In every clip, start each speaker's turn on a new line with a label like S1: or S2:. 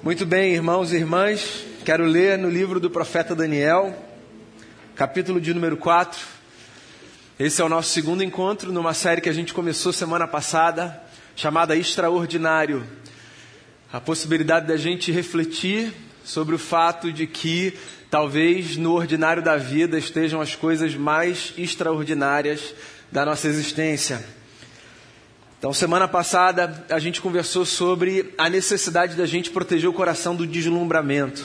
S1: Muito bem, irmãos e irmãs, quero ler no livro do profeta Daniel, capítulo de número 4. Esse é o nosso segundo encontro numa série que a gente começou semana passada, chamada Extraordinário. A possibilidade da gente refletir sobre o fato de que talvez no ordinário da vida estejam as coisas mais extraordinárias da nossa existência. Então, semana passada a gente conversou sobre a necessidade da gente proteger o coração do deslumbramento,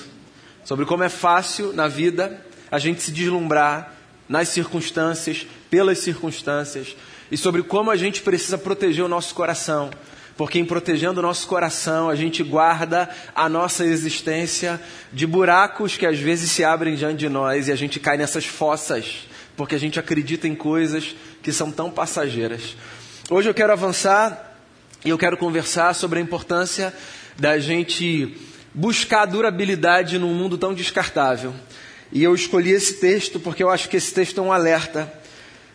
S1: sobre como é fácil na vida a gente se deslumbrar nas circunstâncias, pelas circunstâncias, e sobre como a gente precisa proteger o nosso coração, porque em protegendo o nosso coração a gente guarda a nossa existência de buracos que às vezes se abrem diante de nós e a gente cai nessas fossas, porque a gente acredita em coisas que são tão passageiras. Hoje eu quero avançar e eu quero conversar sobre a importância da gente buscar durabilidade num mundo tão descartável. E eu escolhi esse texto porque eu acho que esse texto é um alerta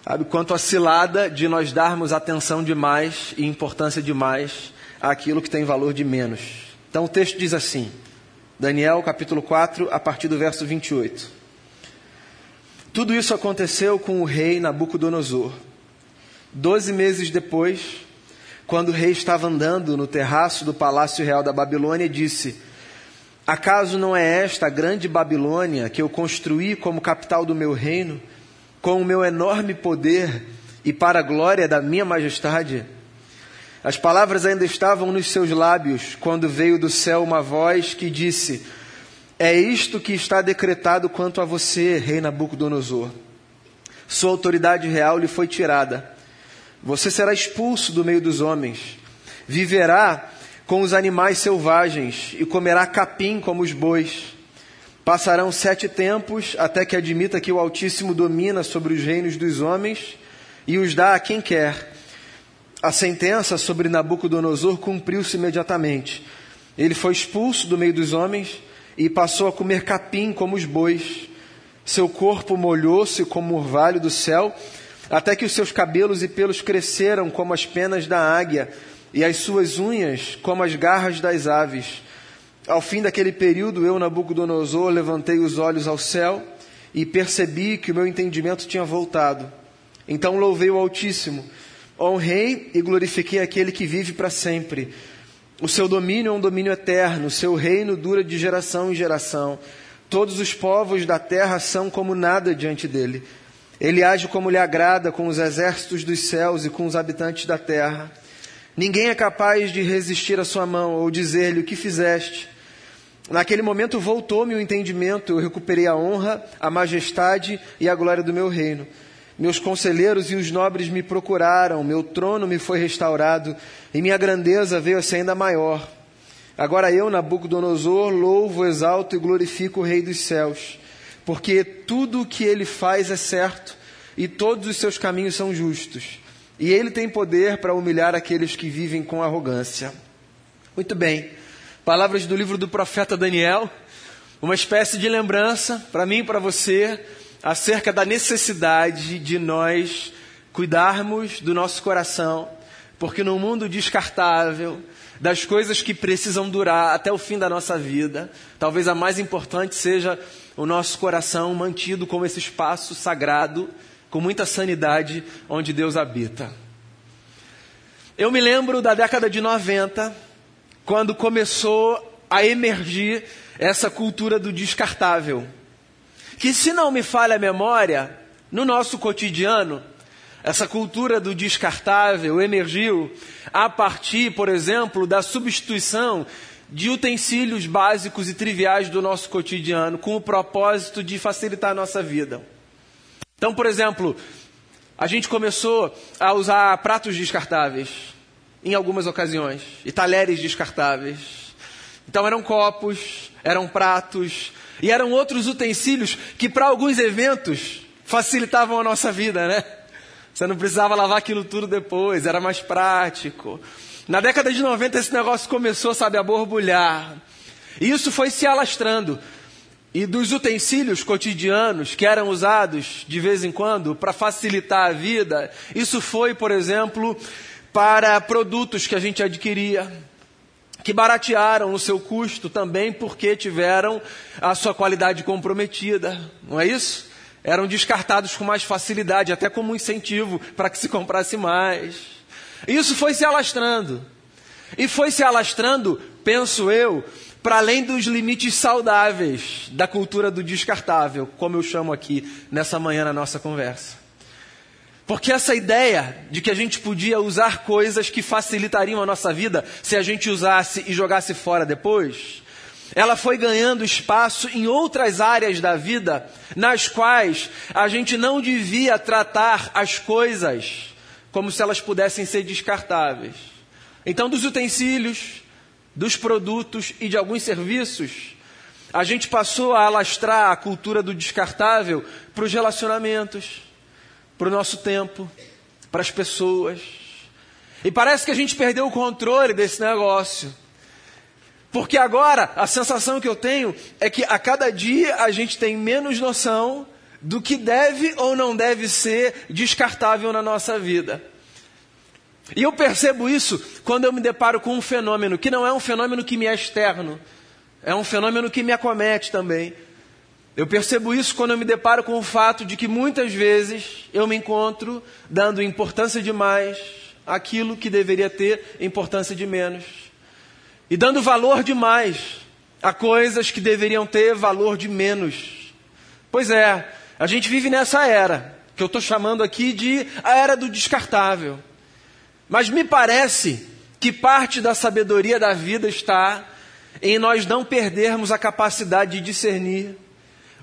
S1: sabe, quanto à cilada de nós darmos atenção demais e importância demais àquilo que tem valor de menos. Então o texto diz assim, Daniel capítulo 4, a partir do verso 28. Tudo isso aconteceu com o rei Nabucodonosor. Doze meses depois, quando o rei estava andando no terraço do palácio real da Babilônia, disse: Acaso não é esta a grande Babilônia que eu construí como capital do meu reino, com o meu enorme poder e para a glória da minha majestade? As palavras ainda estavam nos seus lábios quando veio do céu uma voz que disse: É isto que está decretado quanto a você, rei Nabucodonosor. Sua autoridade real lhe foi tirada você será expulso do meio dos homens, viverá com os animais selvagens e comerá capim como os bois. Passarão sete tempos até que admita que o Altíssimo domina sobre os reinos dos homens e os dá a quem quer. A sentença sobre Nabucodonosor cumpriu-se imediatamente. Ele foi expulso do meio dos homens e passou a comer capim como os bois. Seu corpo molhou-se como o orvalho do céu até que os seus cabelos e pelos cresceram como as penas da águia, e as suas unhas como as garras das aves. Ao fim daquele período, eu, Nabucodonosor, levantei os olhos ao céu e percebi que o meu entendimento tinha voltado. Então louvei o Altíssimo, honrei e glorifiquei aquele que vive para sempre. O seu domínio é um domínio eterno, o seu reino dura de geração em geração. Todos os povos da terra são como nada diante dele. Ele age como lhe agrada com os exércitos dos céus e com os habitantes da terra. Ninguém é capaz de resistir à sua mão ou dizer-lhe o que fizeste. Naquele momento voltou-me o entendimento, eu recuperei a honra, a majestade e a glória do meu reino. Meus conselheiros e os nobres me procuraram, meu trono me foi restaurado e minha grandeza veio a ser ainda maior. Agora eu, Nabucodonosor, louvo, exalto e glorifico o Rei dos céus porque tudo o que ele faz é certo e todos os seus caminhos são justos. E ele tem poder para humilhar aqueles que vivem com arrogância. Muito bem, palavras do livro do profeta Daniel, uma espécie de lembrança para mim e para você acerca da necessidade de nós cuidarmos do nosso coração, porque no mundo descartável, das coisas que precisam durar até o fim da nossa vida, talvez a mais importante seja o nosso coração mantido como esse espaço sagrado, com muita sanidade, onde Deus habita. Eu me lembro da década de 90, quando começou a emergir essa cultura do descartável. Que, se não me falha a memória, no nosso cotidiano, essa cultura do descartável emergiu a partir, por exemplo, da substituição de utensílios básicos e triviais do nosso cotidiano, com o propósito de facilitar a nossa vida. Então, por exemplo, a gente começou a usar pratos descartáveis em algumas ocasiões e talheres descartáveis. Então eram copos, eram pratos e eram outros utensílios que para alguns eventos facilitavam a nossa vida, né? Você não precisava lavar aquilo tudo depois, era mais prático. Na década de 90 esse negócio começou, sabe, a borbulhar. E isso foi se alastrando. E dos utensílios cotidianos que eram usados de vez em quando para facilitar a vida, isso foi, por exemplo, para produtos que a gente adquiria. que baratearam o seu custo também porque tiveram a sua qualidade comprometida, não é isso? Eram descartados com mais facilidade, até como incentivo para que se comprasse mais. Isso foi se alastrando. E foi se alastrando, penso eu, para além dos limites saudáveis da cultura do descartável, como eu chamo aqui nessa manhã na nossa conversa. Porque essa ideia de que a gente podia usar coisas que facilitariam a nossa vida se a gente usasse e jogasse fora depois, ela foi ganhando espaço em outras áreas da vida nas quais a gente não devia tratar as coisas como se elas pudessem ser descartáveis. Então, dos utensílios, dos produtos e de alguns serviços, a gente passou a alastrar a cultura do descartável para os relacionamentos, para o nosso tempo, para as pessoas. E parece que a gente perdeu o controle desse negócio. Porque agora a sensação que eu tenho é que a cada dia a gente tem menos noção do que deve ou não deve ser descartável na nossa vida. E eu percebo isso quando eu me deparo com um fenômeno que não é um fenômeno que me é externo, é um fenômeno que me acomete também. Eu percebo isso quando eu me deparo com o fato de que muitas vezes eu me encontro dando importância demais àquilo que deveria ter importância de menos. E dando valor demais a coisas que deveriam ter valor de menos. Pois é, a gente vive nessa era, que eu estou chamando aqui de a era do descartável. Mas me parece que parte da sabedoria da vida está em nós não perdermos a capacidade de discernir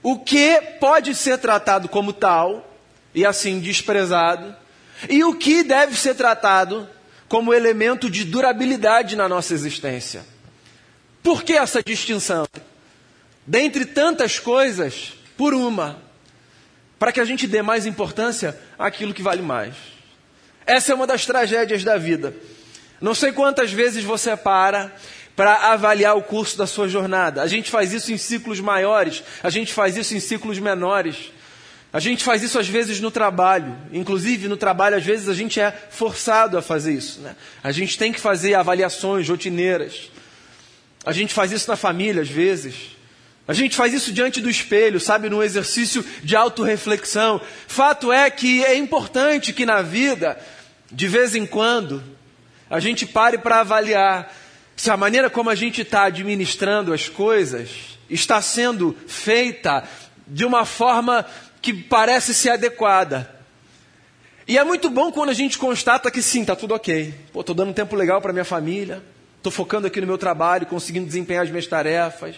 S1: o que pode ser tratado como tal e assim desprezado, e o que deve ser tratado como elemento de durabilidade na nossa existência. Por que essa distinção? Dentre tantas coisas, por uma, para que a gente dê mais importância àquilo que vale mais. Essa é uma das tragédias da vida. Não sei quantas vezes você para para avaliar o curso da sua jornada. A gente faz isso em ciclos maiores, a gente faz isso em ciclos menores. A gente faz isso às vezes no trabalho. Inclusive, no trabalho, às vezes, a gente é forçado a fazer isso. Né? A gente tem que fazer avaliações rotineiras. A gente faz isso na família, às vezes. A gente faz isso diante do espelho, sabe, num exercício de autorreflexão. Fato é que é importante que na vida de vez em quando, a gente pare para avaliar se a maneira como a gente está administrando as coisas está sendo feita de uma forma que parece ser adequada. E é muito bom quando a gente constata que sim, está tudo ok. Pô, estou dando um tempo legal para minha família, estou focando aqui no meu trabalho, conseguindo desempenhar as minhas tarefas,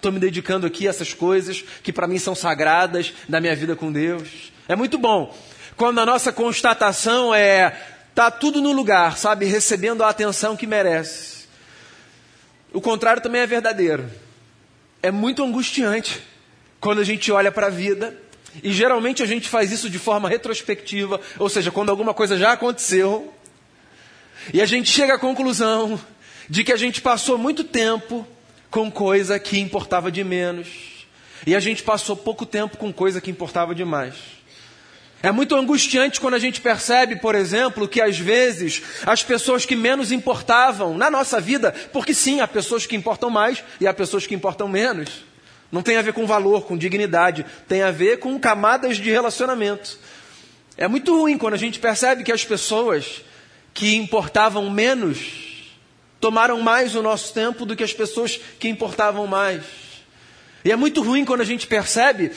S1: estou me dedicando aqui a essas coisas que para mim são sagradas na minha vida com Deus. É muito bom quando a nossa constatação é tá tudo no lugar, sabe, recebendo a atenção que merece. O contrário também é verdadeiro. É muito angustiante quando a gente olha para a vida e geralmente a gente faz isso de forma retrospectiva, ou seja, quando alguma coisa já aconteceu, e a gente chega à conclusão de que a gente passou muito tempo com coisa que importava de menos, e a gente passou pouco tempo com coisa que importava demais. É muito angustiante quando a gente percebe, por exemplo, que às vezes as pessoas que menos importavam na nossa vida, porque sim, há pessoas que importam mais e há pessoas que importam menos. Não tem a ver com valor, com dignidade, tem a ver com camadas de relacionamento. É muito ruim quando a gente percebe que as pessoas que importavam menos tomaram mais o nosso tempo do que as pessoas que importavam mais. E é muito ruim quando a gente percebe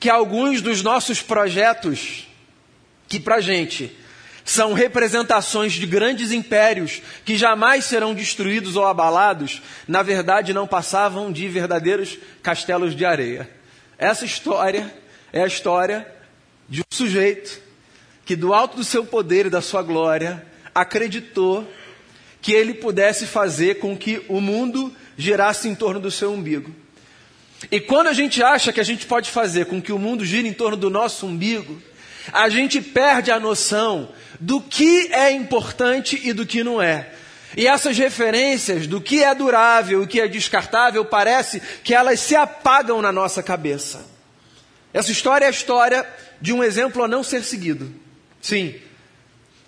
S1: que alguns dos nossos projetos, que para gente são representações de grandes impérios que jamais serão destruídos ou abalados, na verdade não passavam de verdadeiros castelos de areia. Essa história é a história de um sujeito que, do alto do seu poder e da sua glória, acreditou que ele pudesse fazer com que o mundo girasse em torno do seu umbigo. E quando a gente acha que a gente pode fazer com que o mundo gire em torno do nosso umbigo, a gente perde a noção do que é importante e do que não é. E essas referências do que é durável e o que é descartável, parece que elas se apagam na nossa cabeça. Essa história é a história de um exemplo a não ser seguido. Sim,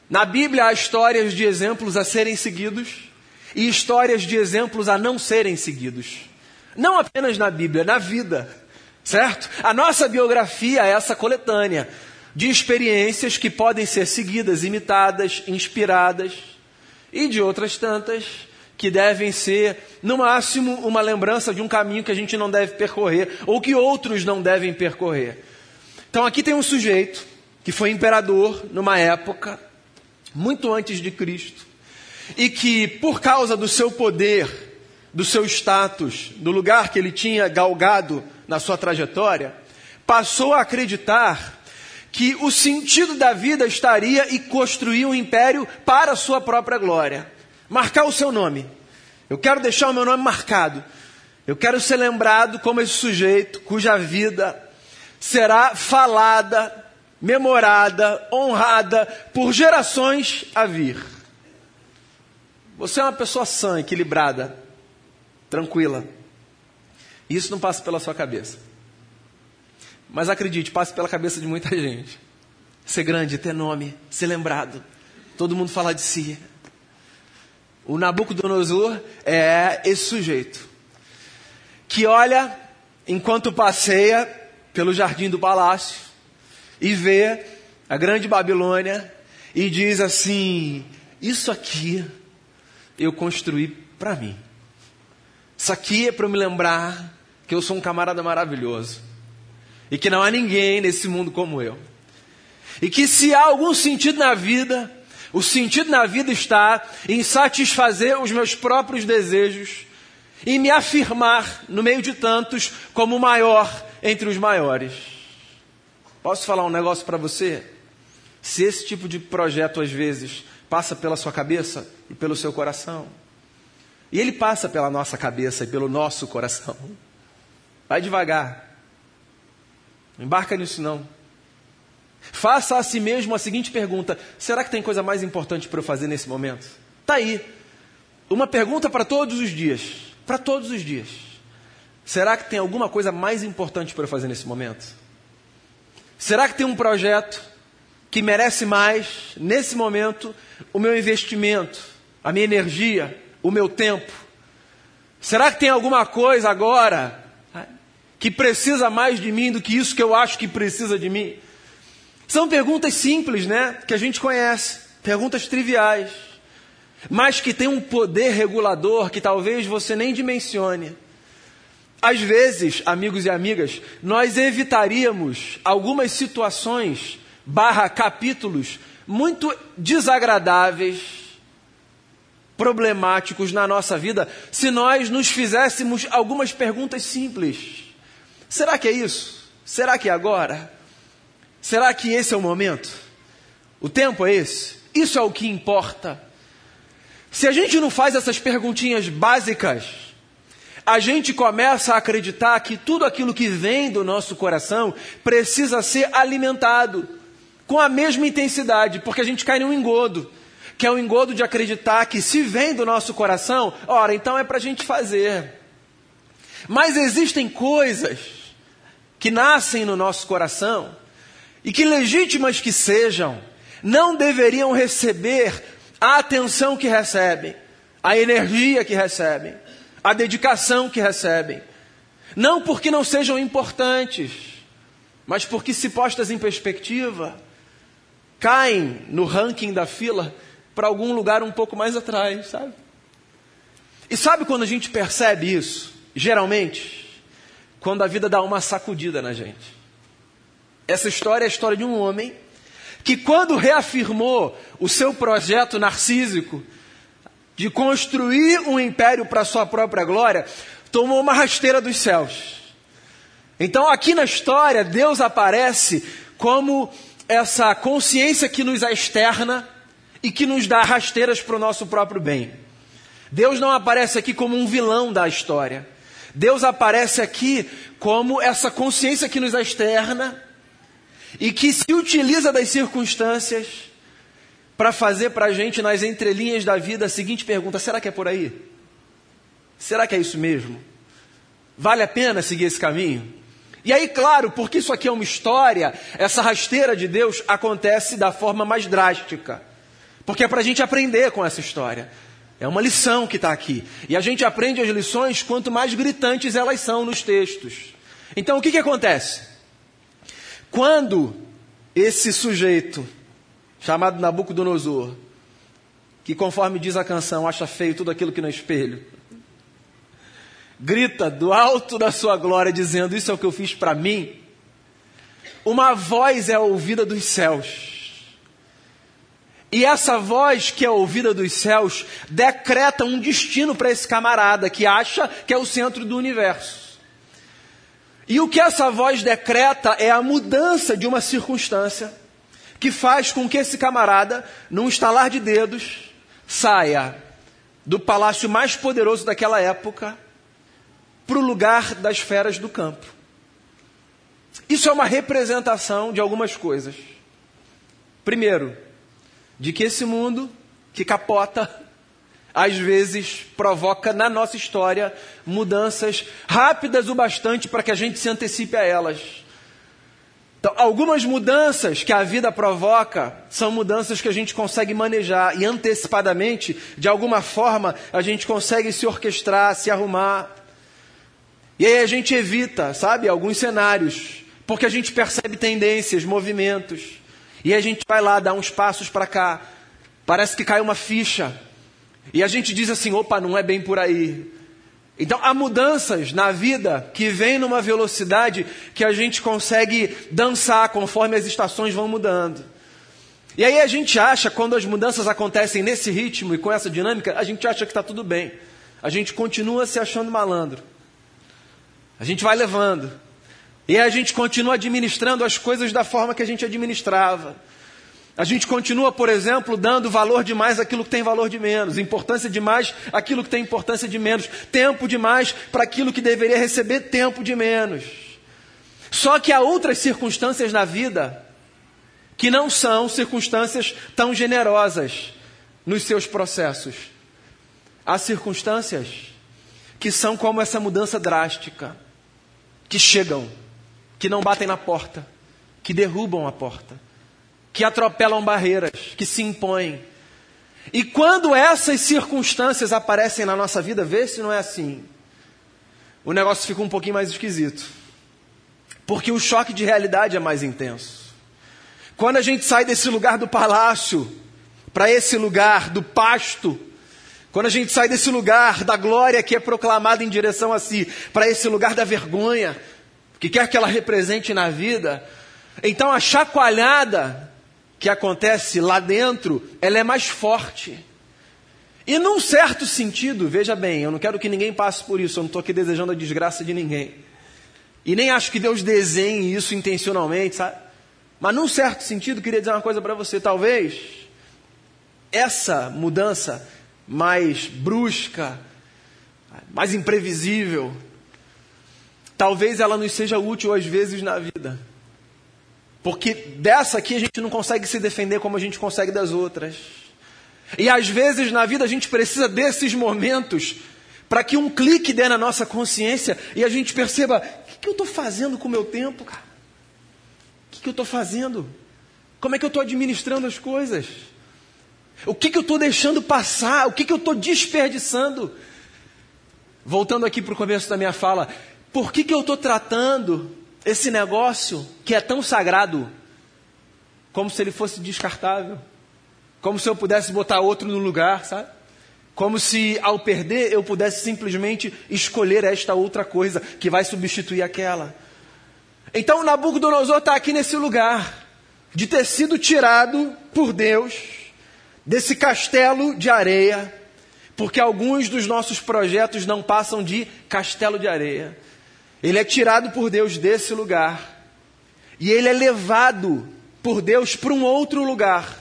S1: na Bíblia há histórias de exemplos a serem seguidos e histórias de exemplos a não serem seguidos. Não apenas na Bíblia, na vida, certo? A nossa biografia é essa coletânea de experiências que podem ser seguidas, imitadas, inspiradas e de outras tantas que devem ser, no máximo, uma lembrança de um caminho que a gente não deve percorrer ou que outros não devem percorrer. Então aqui tem um sujeito que foi imperador numa época muito antes de Cristo e que, por causa do seu poder, do seu status, do lugar que ele tinha galgado na sua trajetória, passou a acreditar que o sentido da vida estaria em construir um império para a sua própria glória. Marcar o seu nome. Eu quero deixar o meu nome marcado. Eu quero ser lembrado como esse sujeito cuja vida será falada, memorada, honrada por gerações a vir. Você é uma pessoa sã, equilibrada, tranquila. Isso não passa pela sua cabeça. Mas acredite, passa pela cabeça de muita gente. Ser grande, ter nome, ser lembrado. Todo mundo falar de si. O Nabucodonosor é esse sujeito que olha enquanto passeia pelo jardim do palácio e vê a grande Babilônia e diz assim: Isso aqui eu construí para mim. Isso aqui é para me lembrar que eu sou um camarada maravilhoso e que não há ninguém nesse mundo como eu. E que se há algum sentido na vida, o sentido na vida está em satisfazer os meus próprios desejos e me afirmar no meio de tantos como o maior entre os maiores. Posso falar um negócio para você? Se esse tipo de projeto às vezes passa pela sua cabeça e pelo seu coração. E ele passa pela nossa cabeça e pelo nosso coração. Vai devagar. Não embarca nisso não. Faça a si mesmo a seguinte pergunta: será que tem coisa mais importante para eu fazer nesse momento? Tá aí. Uma pergunta para todos os dias. Para todos os dias. Será que tem alguma coisa mais importante para eu fazer nesse momento? Será que tem um projeto que merece mais, nesse momento, o meu investimento, a minha energia, o meu tempo? Será que tem alguma coisa agora que precisa mais de mim do que isso que eu acho que precisa de mim? São perguntas simples, né? Que a gente conhece, perguntas triviais, mas que têm um poder regulador que talvez você nem dimensione. Às vezes, amigos e amigas, nós evitaríamos algumas situações barra capítulos muito desagradáveis, problemáticos na nossa vida, se nós nos fizéssemos algumas perguntas simples. Será que é isso? Será que é agora? Será que esse é o momento? O tempo é esse? Isso é o que importa. Se a gente não faz essas perguntinhas básicas, a gente começa a acreditar que tudo aquilo que vem do nosso coração precisa ser alimentado com a mesma intensidade, porque a gente cai num engodo, que é o engodo de acreditar que se vem do nosso coração, ora, então é para a gente fazer. Mas existem coisas que nascem no nosso coração e que, legítimas que sejam, não deveriam receber a atenção que recebem, a energia que recebem, a dedicação que recebem. Não porque não sejam importantes, mas porque, se postas em perspectiva, caem no ranking da fila para algum lugar um pouco mais atrás, sabe? E sabe quando a gente percebe isso? Geralmente, quando a vida dá uma sacudida na gente. Essa história é a história de um homem que, quando reafirmou o seu projeto narcísico de construir um império para sua própria glória, tomou uma rasteira dos céus. Então, aqui na história, Deus aparece como essa consciência que nos externa e que nos dá rasteiras para o nosso próprio bem. Deus não aparece aqui como um vilão da história. Deus aparece aqui como essa consciência que nos externa e que se utiliza das circunstâncias para fazer para a gente, nas entrelinhas da vida, a seguinte pergunta: será que é por aí? Será que é isso mesmo? Vale a pena seguir esse caminho? E aí, claro, porque isso aqui é uma história, essa rasteira de Deus acontece da forma mais drástica. Porque é para a gente aprender com essa história. É uma lição que está aqui. E a gente aprende as lições quanto mais gritantes elas são nos textos. Então o que, que acontece? Quando esse sujeito, chamado Nabucodonosor, que conforme diz a canção, acha feio tudo aquilo que no espelho, grita do alto da sua glória, dizendo: Isso é o que eu fiz para mim. Uma voz é ouvida dos céus. E essa voz que é ouvida dos céus decreta um destino para esse camarada que acha que é o centro do universo. E o que essa voz decreta é a mudança de uma circunstância que faz com que esse camarada, num estalar de dedos, saia do palácio mais poderoso daquela época para o lugar das feras do campo. Isso é uma representação de algumas coisas. Primeiro, de que esse mundo que capota, às vezes provoca na nossa história mudanças rápidas o bastante para que a gente se antecipe a elas. Então, algumas mudanças que a vida provoca são mudanças que a gente consegue manejar e antecipadamente, de alguma forma, a gente consegue se orquestrar, se arrumar. E aí a gente evita, sabe, alguns cenários, porque a gente percebe tendências, movimentos. E a gente vai lá, dá uns passos para cá. Parece que cai uma ficha. E a gente diz assim: opa, não é bem por aí. Então há mudanças na vida que vêm numa velocidade que a gente consegue dançar conforme as estações vão mudando. E aí a gente acha, quando as mudanças acontecem nesse ritmo e com essa dinâmica, a gente acha que está tudo bem. A gente continua se achando malandro. A gente vai levando. E a gente continua administrando as coisas da forma que a gente administrava. A gente continua, por exemplo, dando valor demais àquilo que tem valor de menos, importância demais àquilo que tem importância de menos, tempo demais para aquilo que deveria receber tempo de menos. Só que há outras circunstâncias na vida que não são circunstâncias tão generosas nos seus processos. Há circunstâncias que são como essa mudança drástica, que chegam, que não batem na porta, que derrubam a porta que atropelam barreiras, que se impõem. E quando essas circunstâncias aparecem na nossa vida, vê se não é assim. O negócio fica um pouquinho mais esquisito. Porque o choque de realidade é mais intenso. Quando a gente sai desse lugar do palácio para esse lugar do pasto, quando a gente sai desse lugar da glória que é proclamada em direção a si, para esse lugar da vergonha, que quer que ela represente na vida, então a chacoalhada que acontece lá dentro, ela é mais forte. E num certo sentido, veja bem, eu não quero que ninguém passe por isso, eu não estou aqui desejando a desgraça de ninguém. E nem acho que Deus desenhe isso intencionalmente, sabe? Mas num certo sentido, queria dizer uma coisa para você, talvez essa mudança mais brusca, mais imprevisível, talvez ela nos seja útil às vezes na vida. Porque dessa aqui a gente não consegue se defender como a gente consegue das outras. E às vezes na vida a gente precisa desses momentos para que um clique dê na nossa consciência e a gente perceba: o que, que eu estou fazendo com o meu tempo, cara? O que, que eu estou fazendo? Como é que eu estou administrando as coisas? O que, que eu estou deixando passar? O que, que eu estou desperdiçando? Voltando aqui para o começo da minha fala, por que, que eu estou tratando esse negócio que é tão sagrado, como se ele fosse descartável, como se eu pudesse botar outro no lugar, sabe? Como se ao perder eu pudesse simplesmente escolher esta outra coisa que vai substituir aquela. Então Nabucodonosor está aqui nesse lugar, de ter sido tirado por Deus desse castelo de areia, porque alguns dos nossos projetos não passam de castelo de areia. Ele é tirado por Deus desse lugar. E ele é levado por Deus para um outro lugar.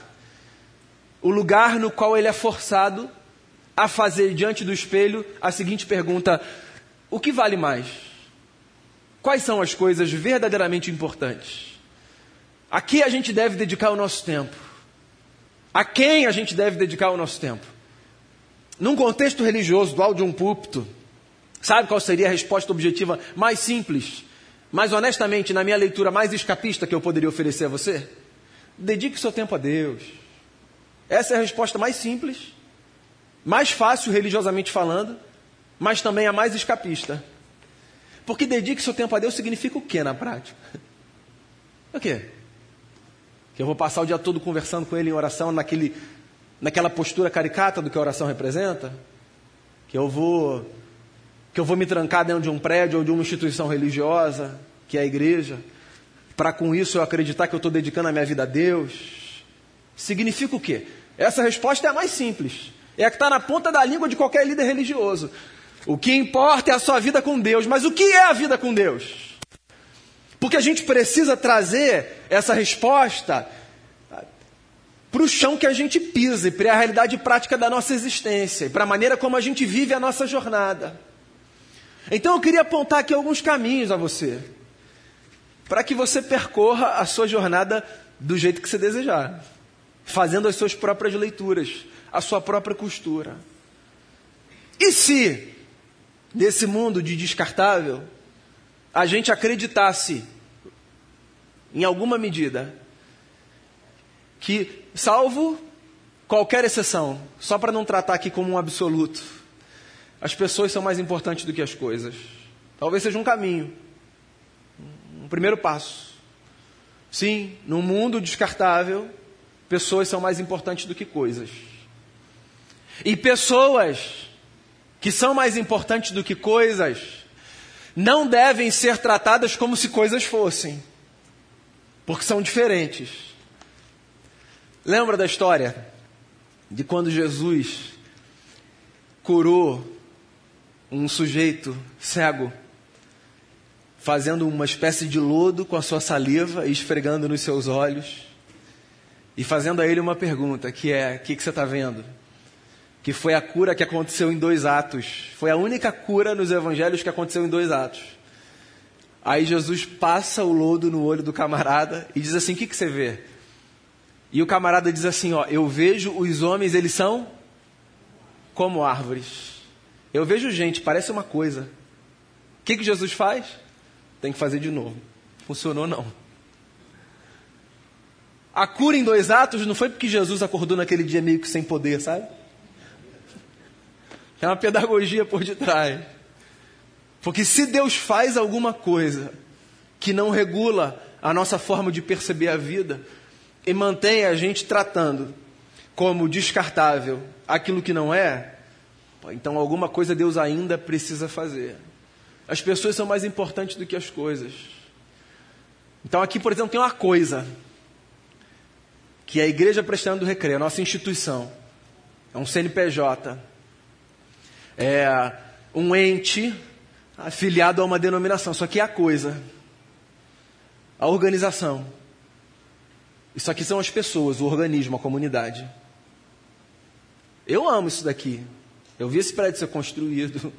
S1: O lugar no qual ele é forçado a fazer diante do espelho a seguinte pergunta: O que vale mais? Quais são as coisas verdadeiramente importantes? A que a gente deve dedicar o nosso tempo? A quem a gente deve dedicar o nosso tempo? Num contexto religioso, do alto de um púlpito, Sabe qual seria a resposta objetiva mais simples, mais honestamente, na minha leitura mais escapista que eu poderia oferecer a você? Dedique seu tempo a Deus. Essa é a resposta mais simples mais fácil religiosamente falando, mas também a mais escapista. Porque dedique seu tempo a Deus significa o que na prática? O quê? Que eu vou passar o dia todo conversando com Ele em oração, naquele, naquela postura caricata do que a oração representa? Que eu vou que eu vou me trancar dentro de um prédio ou de uma instituição religiosa, que é a igreja, para com isso eu acreditar que eu estou dedicando a minha vida a Deus? Significa o quê? Essa resposta é a mais simples. É a que está na ponta da língua de qualquer líder religioso. O que importa é a sua vida com Deus. Mas o que é a vida com Deus? Porque a gente precisa trazer essa resposta para o chão que a gente pisa e para a realidade prática da nossa existência e para a maneira como a gente vive a nossa jornada. Então eu queria apontar aqui alguns caminhos a você, para que você percorra a sua jornada do jeito que você desejar, fazendo as suas próprias leituras, a sua própria costura. E se, nesse mundo de descartável, a gente acreditasse, em alguma medida, que, salvo qualquer exceção, só para não tratar aqui como um absoluto, as pessoas são mais importantes do que as coisas. Talvez seja um caminho, um primeiro passo. Sim, no mundo descartável, pessoas são mais importantes do que coisas. E pessoas que são mais importantes do que coisas não devem ser tratadas como se coisas fossem, porque são diferentes. Lembra da história de quando Jesus curou um sujeito cego, fazendo uma espécie de lodo com a sua saliva e esfregando nos seus olhos, e fazendo a ele uma pergunta, que é: o que, que você está vendo? Que foi a cura que aconteceu em dois atos. Foi a única cura nos evangelhos que aconteceu em dois atos. Aí Jesus passa o lodo no olho do camarada e diz assim: O que, que você vê? E o camarada diz assim: Ó, eu vejo os homens, eles são como árvores. Eu vejo gente, parece uma coisa. O que, que Jesus faz? Tem que fazer de novo. Funcionou não. A cura em dois atos não foi porque Jesus acordou naquele dia meio que sem poder, sabe? É uma pedagogia por detrás. Porque se Deus faz alguma coisa que não regula a nossa forma de perceber a vida e mantém a gente tratando como descartável aquilo que não é, então alguma coisa Deus ainda precisa fazer. As pessoas são mais importantes do que as coisas. Então aqui, por exemplo, tem uma coisa que a Igreja Prestando do Recreio, a nossa instituição. É um CNPJ. É um ente afiliado a uma denominação. Isso aqui é a coisa. A organização. Isso aqui são as pessoas, o organismo, a comunidade. Eu amo isso daqui. Eu vi esse prédio ser construído.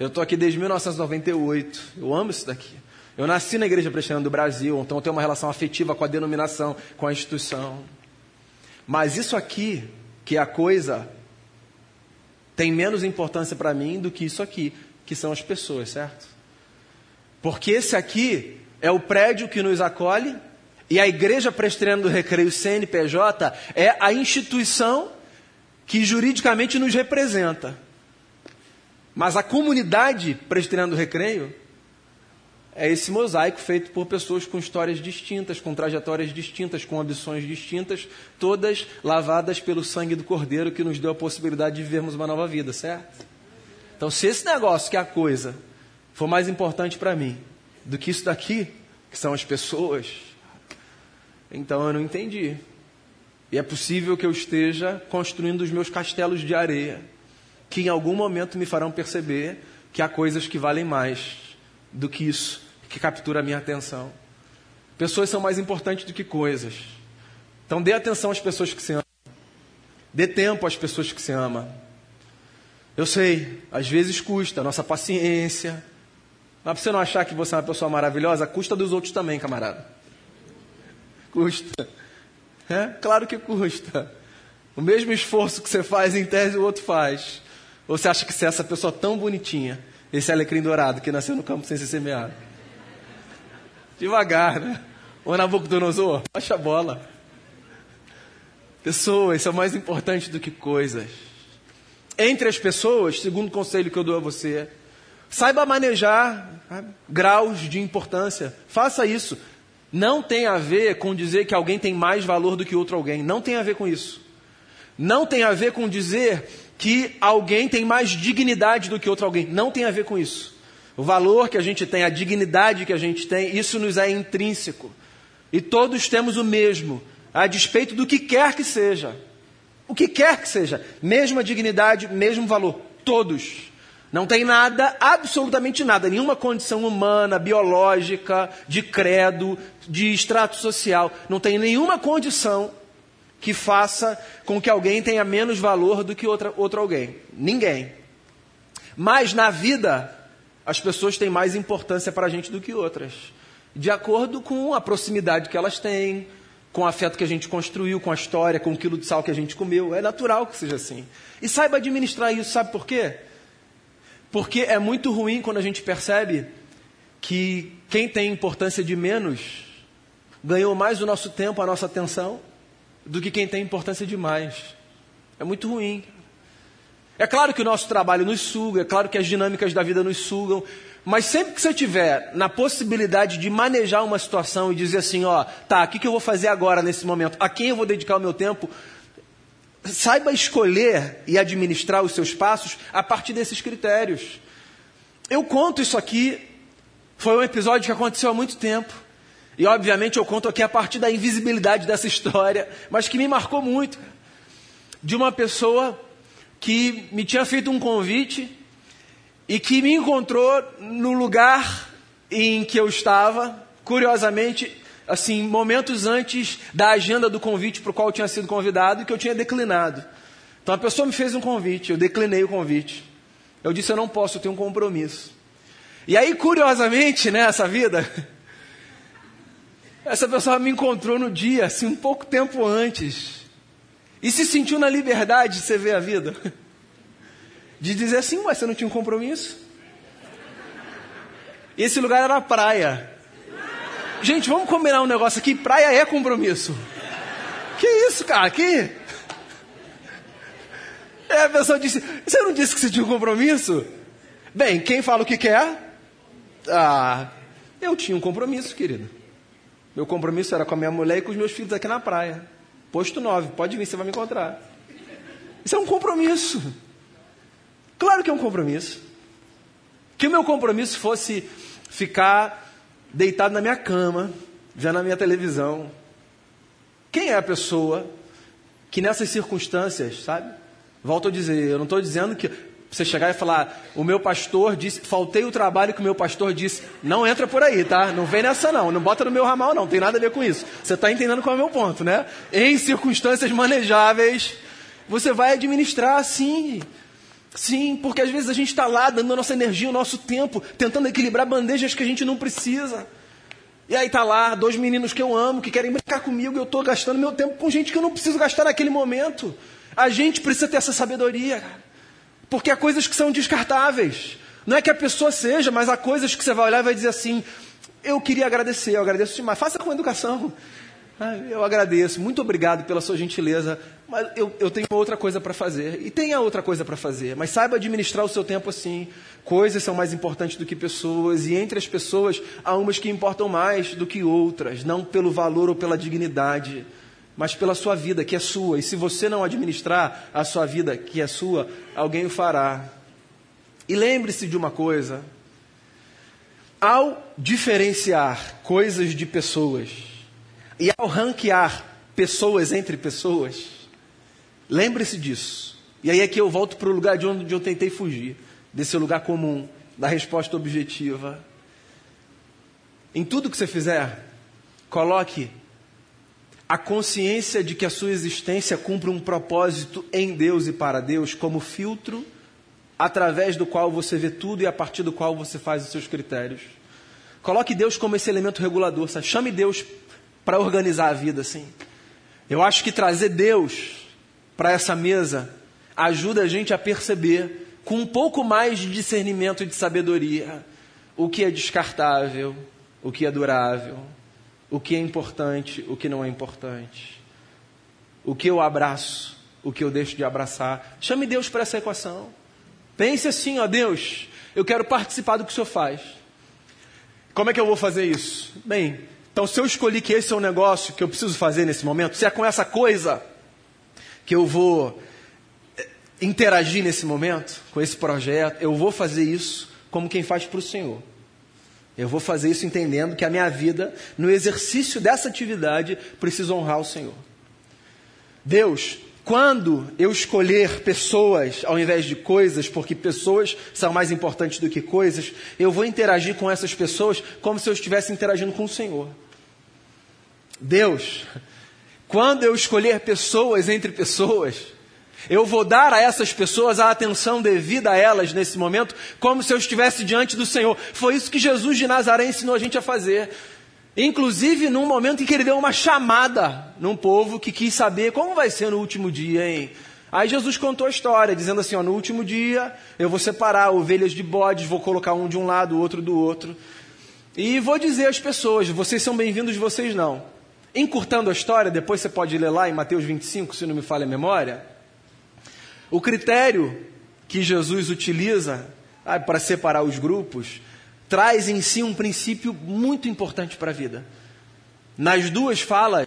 S1: Eu estou aqui desde 1998. Eu amo isso daqui. Eu nasci na Igreja Presbiteriana do Brasil, então eu tenho uma relação afetiva com a denominação, com a instituição. Mas isso aqui, que é a coisa, tem menos importância para mim do que isso aqui, que são as pessoas, certo? Porque esse aqui é o prédio que nos acolhe e a Igreja Presbiteriana do Recreio CNPJ é a instituição que juridicamente nos representa. Mas a comunidade presbiteriana do recreio é esse mosaico feito por pessoas com histórias distintas, com trajetórias distintas, com ambições distintas, todas lavadas pelo sangue do Cordeiro que nos deu a possibilidade de vivermos uma nova vida, certo? Então, se esse negócio que é a coisa for mais importante para mim do que isso daqui, que são as pessoas, então eu não entendi. E é possível que eu esteja construindo os meus castelos de areia, que em algum momento me farão perceber que há coisas que valem mais do que isso, que captura a minha atenção. Pessoas são mais importantes do que coisas. Então dê atenção às pessoas que se amam. Dê tempo às pessoas que se amam. Eu sei, às vezes custa, a nossa paciência. Mas para você não achar que você é uma pessoa maravilhosa, custa dos outros também, camarada. Custa. É? Claro que custa. O mesmo esforço que você faz em tese, o outro faz. Ou você acha que você é essa pessoa tão bonitinha, esse alecrim dourado que nasceu no campo sem ser semeado? Devagar, né? Ô Nabucodonosor, baixa a bola. Pessoas são mais importantes do que coisas. entre as pessoas, segundo o conselho que eu dou a você, saiba manejar graus de importância. Faça isso. Não tem a ver com dizer que alguém tem mais valor do que outro alguém. Não tem a ver com isso. Não tem a ver com dizer que alguém tem mais dignidade do que outro alguém. Não tem a ver com isso. O valor que a gente tem, a dignidade que a gente tem, isso nos é intrínseco. E todos temos o mesmo, a despeito do que quer que seja. O que quer que seja, mesma dignidade, mesmo valor. Todos. Não tem nada, absolutamente nada, nenhuma condição humana, biológica, de credo, de extrato social. Não tem nenhuma condição que faça com que alguém tenha menos valor do que outra, outro alguém. Ninguém. Mas na vida, as pessoas têm mais importância para a gente do que outras. De acordo com a proximidade que elas têm, com o afeto que a gente construiu, com a história, com o quilo de sal que a gente comeu. É natural que seja assim. E saiba administrar isso, sabe por quê? Porque é muito ruim quando a gente percebe que quem tem importância de menos ganhou mais o nosso tempo, a nossa atenção, do que quem tem importância de mais. É muito ruim. É claro que o nosso trabalho nos suga, é claro que as dinâmicas da vida nos sugam, mas sempre que você tiver na possibilidade de manejar uma situação e dizer assim, ó, tá, o que, que eu vou fazer agora nesse momento? A quem eu vou dedicar o meu tempo? Saiba escolher e administrar os seus passos a partir desses critérios. Eu conto isso aqui, foi um episódio que aconteceu há muito tempo. E obviamente eu conto aqui a partir da invisibilidade dessa história, mas que me marcou muito. De uma pessoa que me tinha feito um convite e que me encontrou no lugar em que eu estava, curiosamente, assim, momentos antes da agenda do convite para o qual eu tinha sido convidado e que eu tinha declinado. Então a pessoa me fez um convite, eu declinei o convite. Eu disse, eu não posso, eu tenho um compromisso. E aí, curiosamente, nessa né, vida, essa pessoa me encontrou no dia, assim, um pouco tempo antes. E se sentiu na liberdade de você ver a vida. De dizer assim, mas você não tinha um compromisso? Esse lugar era a praia. Gente, vamos combinar um negócio aqui. Praia é compromisso. Que isso, cara? Que? É, a pessoa disse: Você não disse que você tinha um compromisso? Bem, quem fala o que quer? Ah, eu tinha um compromisso, querido. Meu compromisso era com a minha mulher e com os meus filhos aqui na praia. Posto 9, pode vir, você vai me encontrar. Isso é um compromisso. Claro que é um compromisso. Que o meu compromisso fosse ficar deitado na minha cama, vendo a minha televisão. Quem é a pessoa que nessas circunstâncias, sabe? Volto a dizer, eu não estou dizendo que você chegar e falar, o meu pastor disse, faltei o trabalho que o meu pastor disse, não entra por aí, tá? Não vem nessa não, não bota no meu ramal não, tem nada a ver com isso. Você está entendendo qual é o meu ponto, né? Em circunstâncias manejáveis, você vai administrar sim. Sim, porque às vezes a gente está lá dando a nossa energia, o nosso tempo, tentando equilibrar bandejas que a gente não precisa. E aí tá lá, dois meninos que eu amo, que querem brincar comigo, e eu estou gastando meu tempo com gente que eu não preciso gastar naquele momento. A gente precisa ter essa sabedoria, porque há coisas que são descartáveis. Não é que a pessoa seja, mas há coisas que você vai olhar e vai dizer assim: eu queria agradecer, eu agradeço demais. Faça com educação. Ah, eu agradeço, muito obrigado pela sua gentileza, mas eu, eu tenho outra coisa para fazer. E tenha outra coisa para fazer, mas saiba administrar o seu tempo assim. Coisas são mais importantes do que pessoas, e entre as pessoas há umas que importam mais do que outras, não pelo valor ou pela dignidade, mas pela sua vida, que é sua. E se você não administrar a sua vida, que é sua, alguém o fará. E lembre-se de uma coisa: ao diferenciar coisas de pessoas, e ao ranquear pessoas entre pessoas, lembre-se disso. E aí é que eu volto para o lugar de onde eu tentei fugir, desse lugar comum, da resposta objetiva. Em tudo que você fizer, coloque a consciência de que a sua existência cumpre um propósito em Deus e para Deus como filtro através do qual você vê tudo e a partir do qual você faz os seus critérios. Coloque Deus como esse elemento regulador, sabe? chame Deus para organizar a vida assim. Eu acho que trazer Deus para essa mesa ajuda a gente a perceber com um pouco mais de discernimento e de sabedoria o que é descartável, o que é durável, o que é importante, o que não é importante, o que eu abraço, o que eu deixo de abraçar. Chame Deus para essa equação. Pense assim, ó Deus, eu quero participar do que o Senhor faz. Como é que eu vou fazer isso? Bem, então se eu escolhi que esse é o negócio que eu preciso fazer nesse momento, se é com essa coisa que eu vou eh, interagir nesse momento, com esse projeto, eu vou fazer isso como quem faz para o Senhor. Eu vou fazer isso entendendo que a minha vida, no exercício dessa atividade, precisa honrar o Senhor. Deus, quando eu escolher pessoas ao invés de coisas, porque pessoas são mais importantes do que coisas, eu vou interagir com essas pessoas como se eu estivesse interagindo com o Senhor. Deus, quando eu escolher pessoas entre pessoas, eu vou dar a essas pessoas a atenção devida a elas nesse momento, como se eu estivesse diante do Senhor. Foi isso que Jesus de Nazaré ensinou a gente a fazer. Inclusive num momento em que ele deu uma chamada num povo que quis saber como vai ser no último dia, hein? Aí Jesus contou a história, dizendo assim: ó, no último dia eu vou separar ovelhas de bodes, vou colocar um de um lado, o outro do outro. E vou dizer às pessoas: vocês são bem-vindos, vocês não. Encurtando a história, depois você pode ler lá em Mateus 25, se não me falha a memória. O critério que Jesus utiliza ah, para separar os grupos traz em si um princípio muito importante para a vida. Nas duas falas,